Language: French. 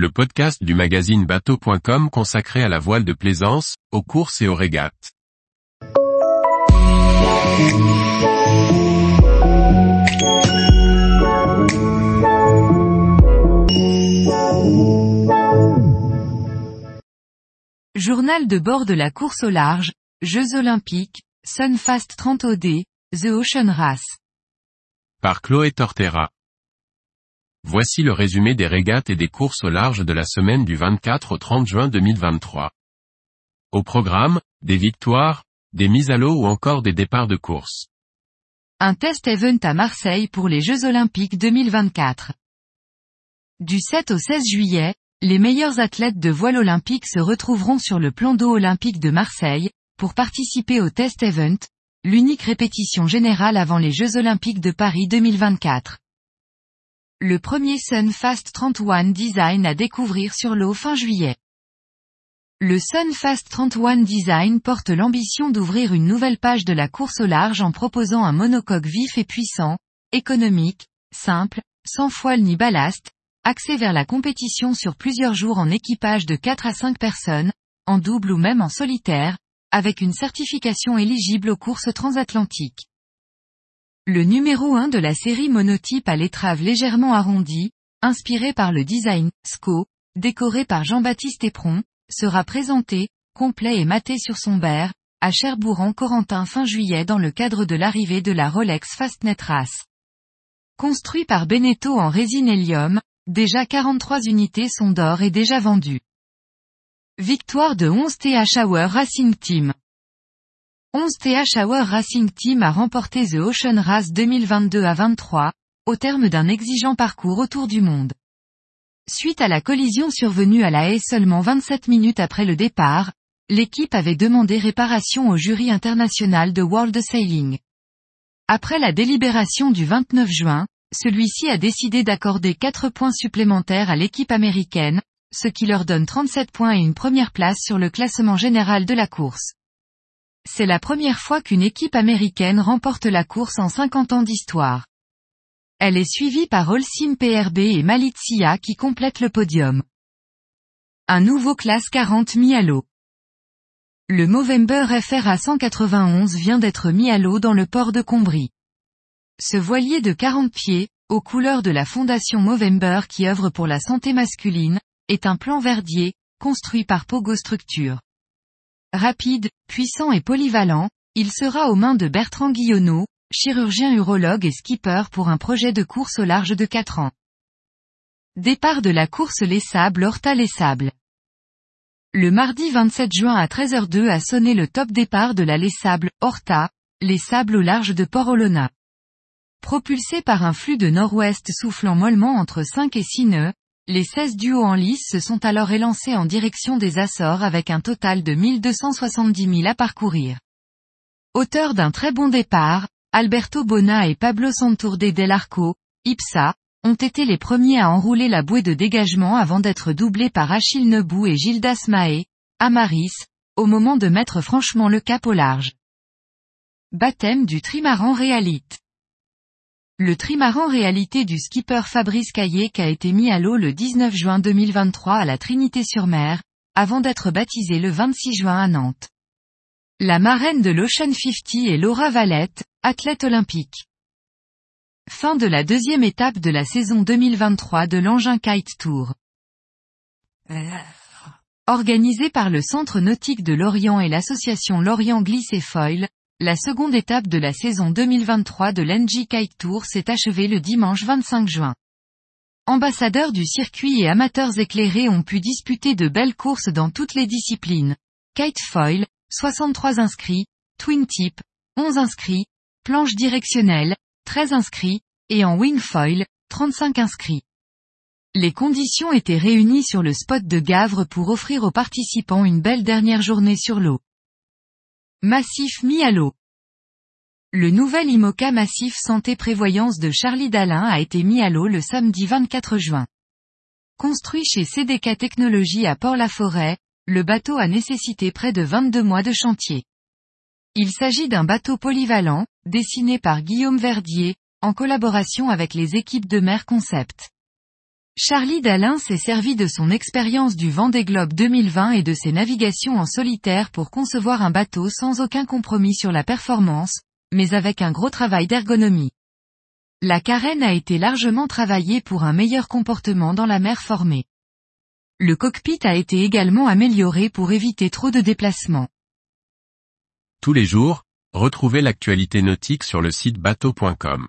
le podcast du magazine bateau.com consacré à la voile de plaisance, aux courses et aux régates. Journal de bord de la course au large, Jeux olympiques, Sunfast 30 OD, The Ocean Race. Par Chloé Tortera. Voici le résumé des régates et des courses au large de la semaine du 24 au 30 juin 2023. Au programme, des victoires, des mises à l'eau ou encore des départs de course. Un test event à Marseille pour les Jeux olympiques 2024. Du 7 au 16 juillet, les meilleurs athlètes de voile olympique se retrouveront sur le plan d'eau olympique de Marseille, pour participer au test event, l'unique répétition générale avant les Jeux olympiques de Paris 2024. Le premier Sunfast 31 Design à découvrir sur l'eau fin juillet. Le Sunfast 31 Design porte l'ambition d'ouvrir une nouvelle page de la course au large en proposant un monocoque vif et puissant, économique, simple, sans foile ni ballast, axé vers la compétition sur plusieurs jours en équipage de 4 à 5 personnes, en double ou même en solitaire, avec une certification éligible aux courses transatlantiques. Le numéro 1 de la série monotype à l'étrave légèrement arrondie, inspiré par le design SCO, décoré par Jean-Baptiste Éperon, sera présenté, complet et maté sur son berre, à Cherbourg-en-Corentin fin juillet dans le cadre de l'arrivée de la Rolex Fastnet Race. Construit par Beneteau en résine hélium, déjà 43 unités sont d'or et déjà vendues. Victoire de 11 TH Hour Racing Team. 11 TH Hour Racing Team a remporté The Ocean Race 2022 à 23, au terme d'un exigeant parcours autour du monde. Suite à la collision survenue à la haie seulement 27 minutes après le départ, l'équipe avait demandé réparation au jury international de World Sailing. Après la délibération du 29 juin, celui-ci a décidé d'accorder 4 points supplémentaires à l'équipe américaine, ce qui leur donne 37 points et une première place sur le classement général de la course. C'est la première fois qu'une équipe américaine remporte la course en 50 ans d'histoire. Elle est suivie par Holcim PRB et Malizia qui complètent le podium. Un nouveau classe 40 mis à l'eau. Le Movember FRA 191 vient d'être mis à l'eau dans le port de Combry. Ce voilier de 40 pieds, aux couleurs de la fondation Movember qui œuvre pour la santé masculine, est un plan verdier, construit par Pogo Structure. Rapide, puissant et polyvalent, il sera aux mains de Bertrand Guillonneau, chirurgien urologue et skipper pour un projet de course au large de 4 ans. Départ de la course Les Sables Horta Les Sables. Le mardi 27 juin à 13h02 a sonné le top départ de la Les Sables Horta, Les Sables au large de Port-Olona. Propulsé par un flux de nord-ouest soufflant mollement entre 5 et 6 nœuds, les 16 duos en lice se sont alors élancés en direction des Açores avec un total de 1270 000 à parcourir. Auteur d'un très bon départ, Alberto Bona et Pablo Santourde del Arco, Ipsa, ont été les premiers à enrouler la bouée de dégagement avant d'être doublés par Achille Nebou et Gildas Mahé, Amaris, au moment de mettre franchement le cap au large. Baptême du trimaran réalite. Le trimaran réalité du skipper Fabrice Caillec a été mis à l'eau le 19 juin 2023 à la Trinité-sur-Mer, avant d'être baptisé le 26 juin à Nantes. La marraine de l'Ocean 50 est Laura Valette, athlète olympique. Fin de la deuxième étape de la saison 2023 de l'Engin Kite Tour. Organisé par le Centre Nautique de Lorient et l'association Lorient Glisse et Foil, la seconde étape de la saison 2023 de l'NG Kite Tour s'est achevée le dimanche 25 juin. Ambassadeurs du circuit et amateurs éclairés ont pu disputer de belles courses dans toutes les disciplines. Kite Foil, 63 inscrits, Twin Tip, 11 inscrits, planche directionnelle, 13 inscrits, et en Wing Foil, 35 inscrits. Les conditions étaient réunies sur le spot de Gavre pour offrir aux participants une belle dernière journée sur l'eau. Massif mis à l'eau. Le nouvel IMOCA Massif Santé Prévoyance de Charlie Dalin a été mis à l'eau le samedi 24 juin. Construit chez CDK Technologies à Port-la-Forêt, le bateau a nécessité près de 22 mois de chantier. Il s'agit d'un bateau polyvalent, dessiné par Guillaume Verdier, en collaboration avec les équipes de Mer Concept. Charlie Dalin s'est servi de son expérience du Vendée Globe 2020 et de ses navigations en solitaire pour concevoir un bateau sans aucun compromis sur la performance, mais avec un gros travail d'ergonomie. La carène a été largement travaillée pour un meilleur comportement dans la mer formée. Le cockpit a été également amélioré pour éviter trop de déplacements. Tous les jours, retrouvez l'actualité nautique sur le site bateau.com.